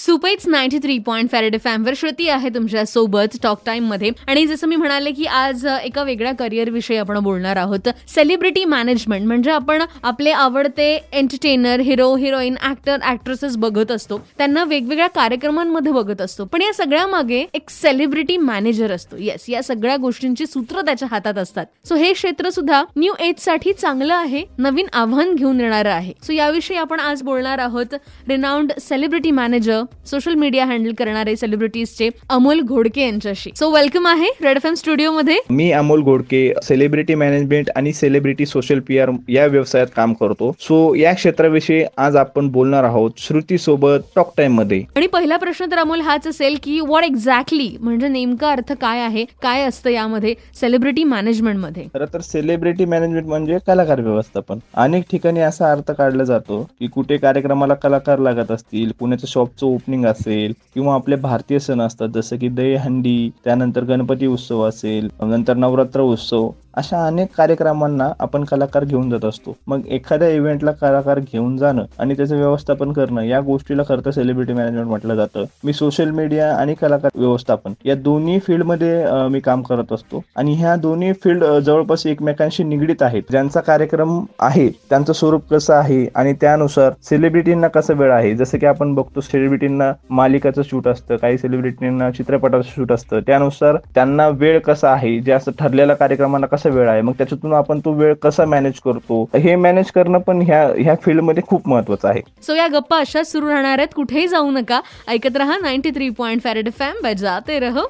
सुपेच ninety three point five red फॅमवर Shruti आहे तुमच्यासोबत talk टाइममध्ये. आणि जसं मी म्हणाले की आज एका वेगळ्या करिअर विषयी आपण बोलणार आहोत. सेलिब्रिटी मॅनेजमेंट म्हणजे आपण आपले आवडते entertainer hero heroine actor actresses बघत असतो. त्यांना वेगवेगळ्या कार्यक्रमांमध्ये बघत असतो. पण या सगळ्या मागे एक सेलिब्रिटी मॅनेजर असतो. येस या सगळ्या गोष्टींची सूत्र त्याच्या हातात असतात. सो हे क्षेत्र सुद्धा न्यू एजसाठी चांगलं आहे. नवीन आव्हान घेऊन येणारं आहे. सो याविषयी आपण आज बोलणार आहोत. Renowned celebrity manager social media handle करणारे सेलिब्रिटीजचे अमोल घोडके यांच्याशी. सो वेलकम आहे रेड एफ एम स्टुडिओ मध्ये मी अमोल घोडके सेलिब्रिटी मॅनेजमेंट आणि सेलिब्रिटी सोशल पी आर या व्यवसायात काम करतो. सो या क्षेत्राविषयी आज आपण बोलणार आहोत श्रुती सोबत टॉक टाइममध्ये. आणि पहिला प्रश्न तर अमोल हाच असेल की वॉट एक्झॅक्टली म्हणजे नेमका अर्थ काय आहे काय असतं यामध्ये सेलिब्रिटी मॅनेजमेंटमध्ये? खरं तर सेलिब्रिटी मॅनेजमेंट म्हणजे कलाकार व्यवस्थापन. अनेक ठिकाणी असा अर्थ काढला जातो की कुठे कार्यक्रमाला कलाकार लागत असतील कुणाच्या शॉपचं ओपनिंग असेल किंवा आपले भारतीय सण असतात जसं की दहीहंडी त्यानंतर गणपती उत्सव असेल नंतर नवरात्र उत्सव अशा अनेक कार्यक्रमांना आपण कलाकार घेऊन जात असतो. मग एखाद्या इव्हेंटला कलाकार घेऊन जाणं आणि त्याचं व्यवस्थापन करणं या गोष्टीला खरं तर सेलिब्रिटी मॅनेजमेंट म्हटलं जातं. मी सोशल मीडिया आणि कलाकार व्यवस्थापन या दोन्ही फील्डमध्ये मी काम करत असतो. आणि ह्या दोन्ही फील्ड जवळपास एकमेकांशी निगडीत आहेत. ज्यांचा कार्यक्रम आहे त्यांचं स्वरूप कसं आहे आणि त्यानुसार सेलिब्रिटींना कसं वेळ आहे? जसं की आपण बघतो सेलिब्रिटींना मालिकाचं शूट असतं काही सेलिब्रिटींना चित्रपटाचं शूट असतं. त्यानुसार त्यांना वेळ कसा आहे? जे असं ठरलेल्या कार्यक्रमांना कसा वेळ आहे. मग त्याच्यातून आपण तो वेळ कसा मॅनेज करतो? हे मॅनेज करणं पण ह्या ह्या फील्डमध्ये खूप महत्वाचं आहे. सो या गप्पा अशाच सुरू राहणार आहेत. कुठेही जाऊ नका. ऐकत रहा ninety three point five red FM बजाते रहो.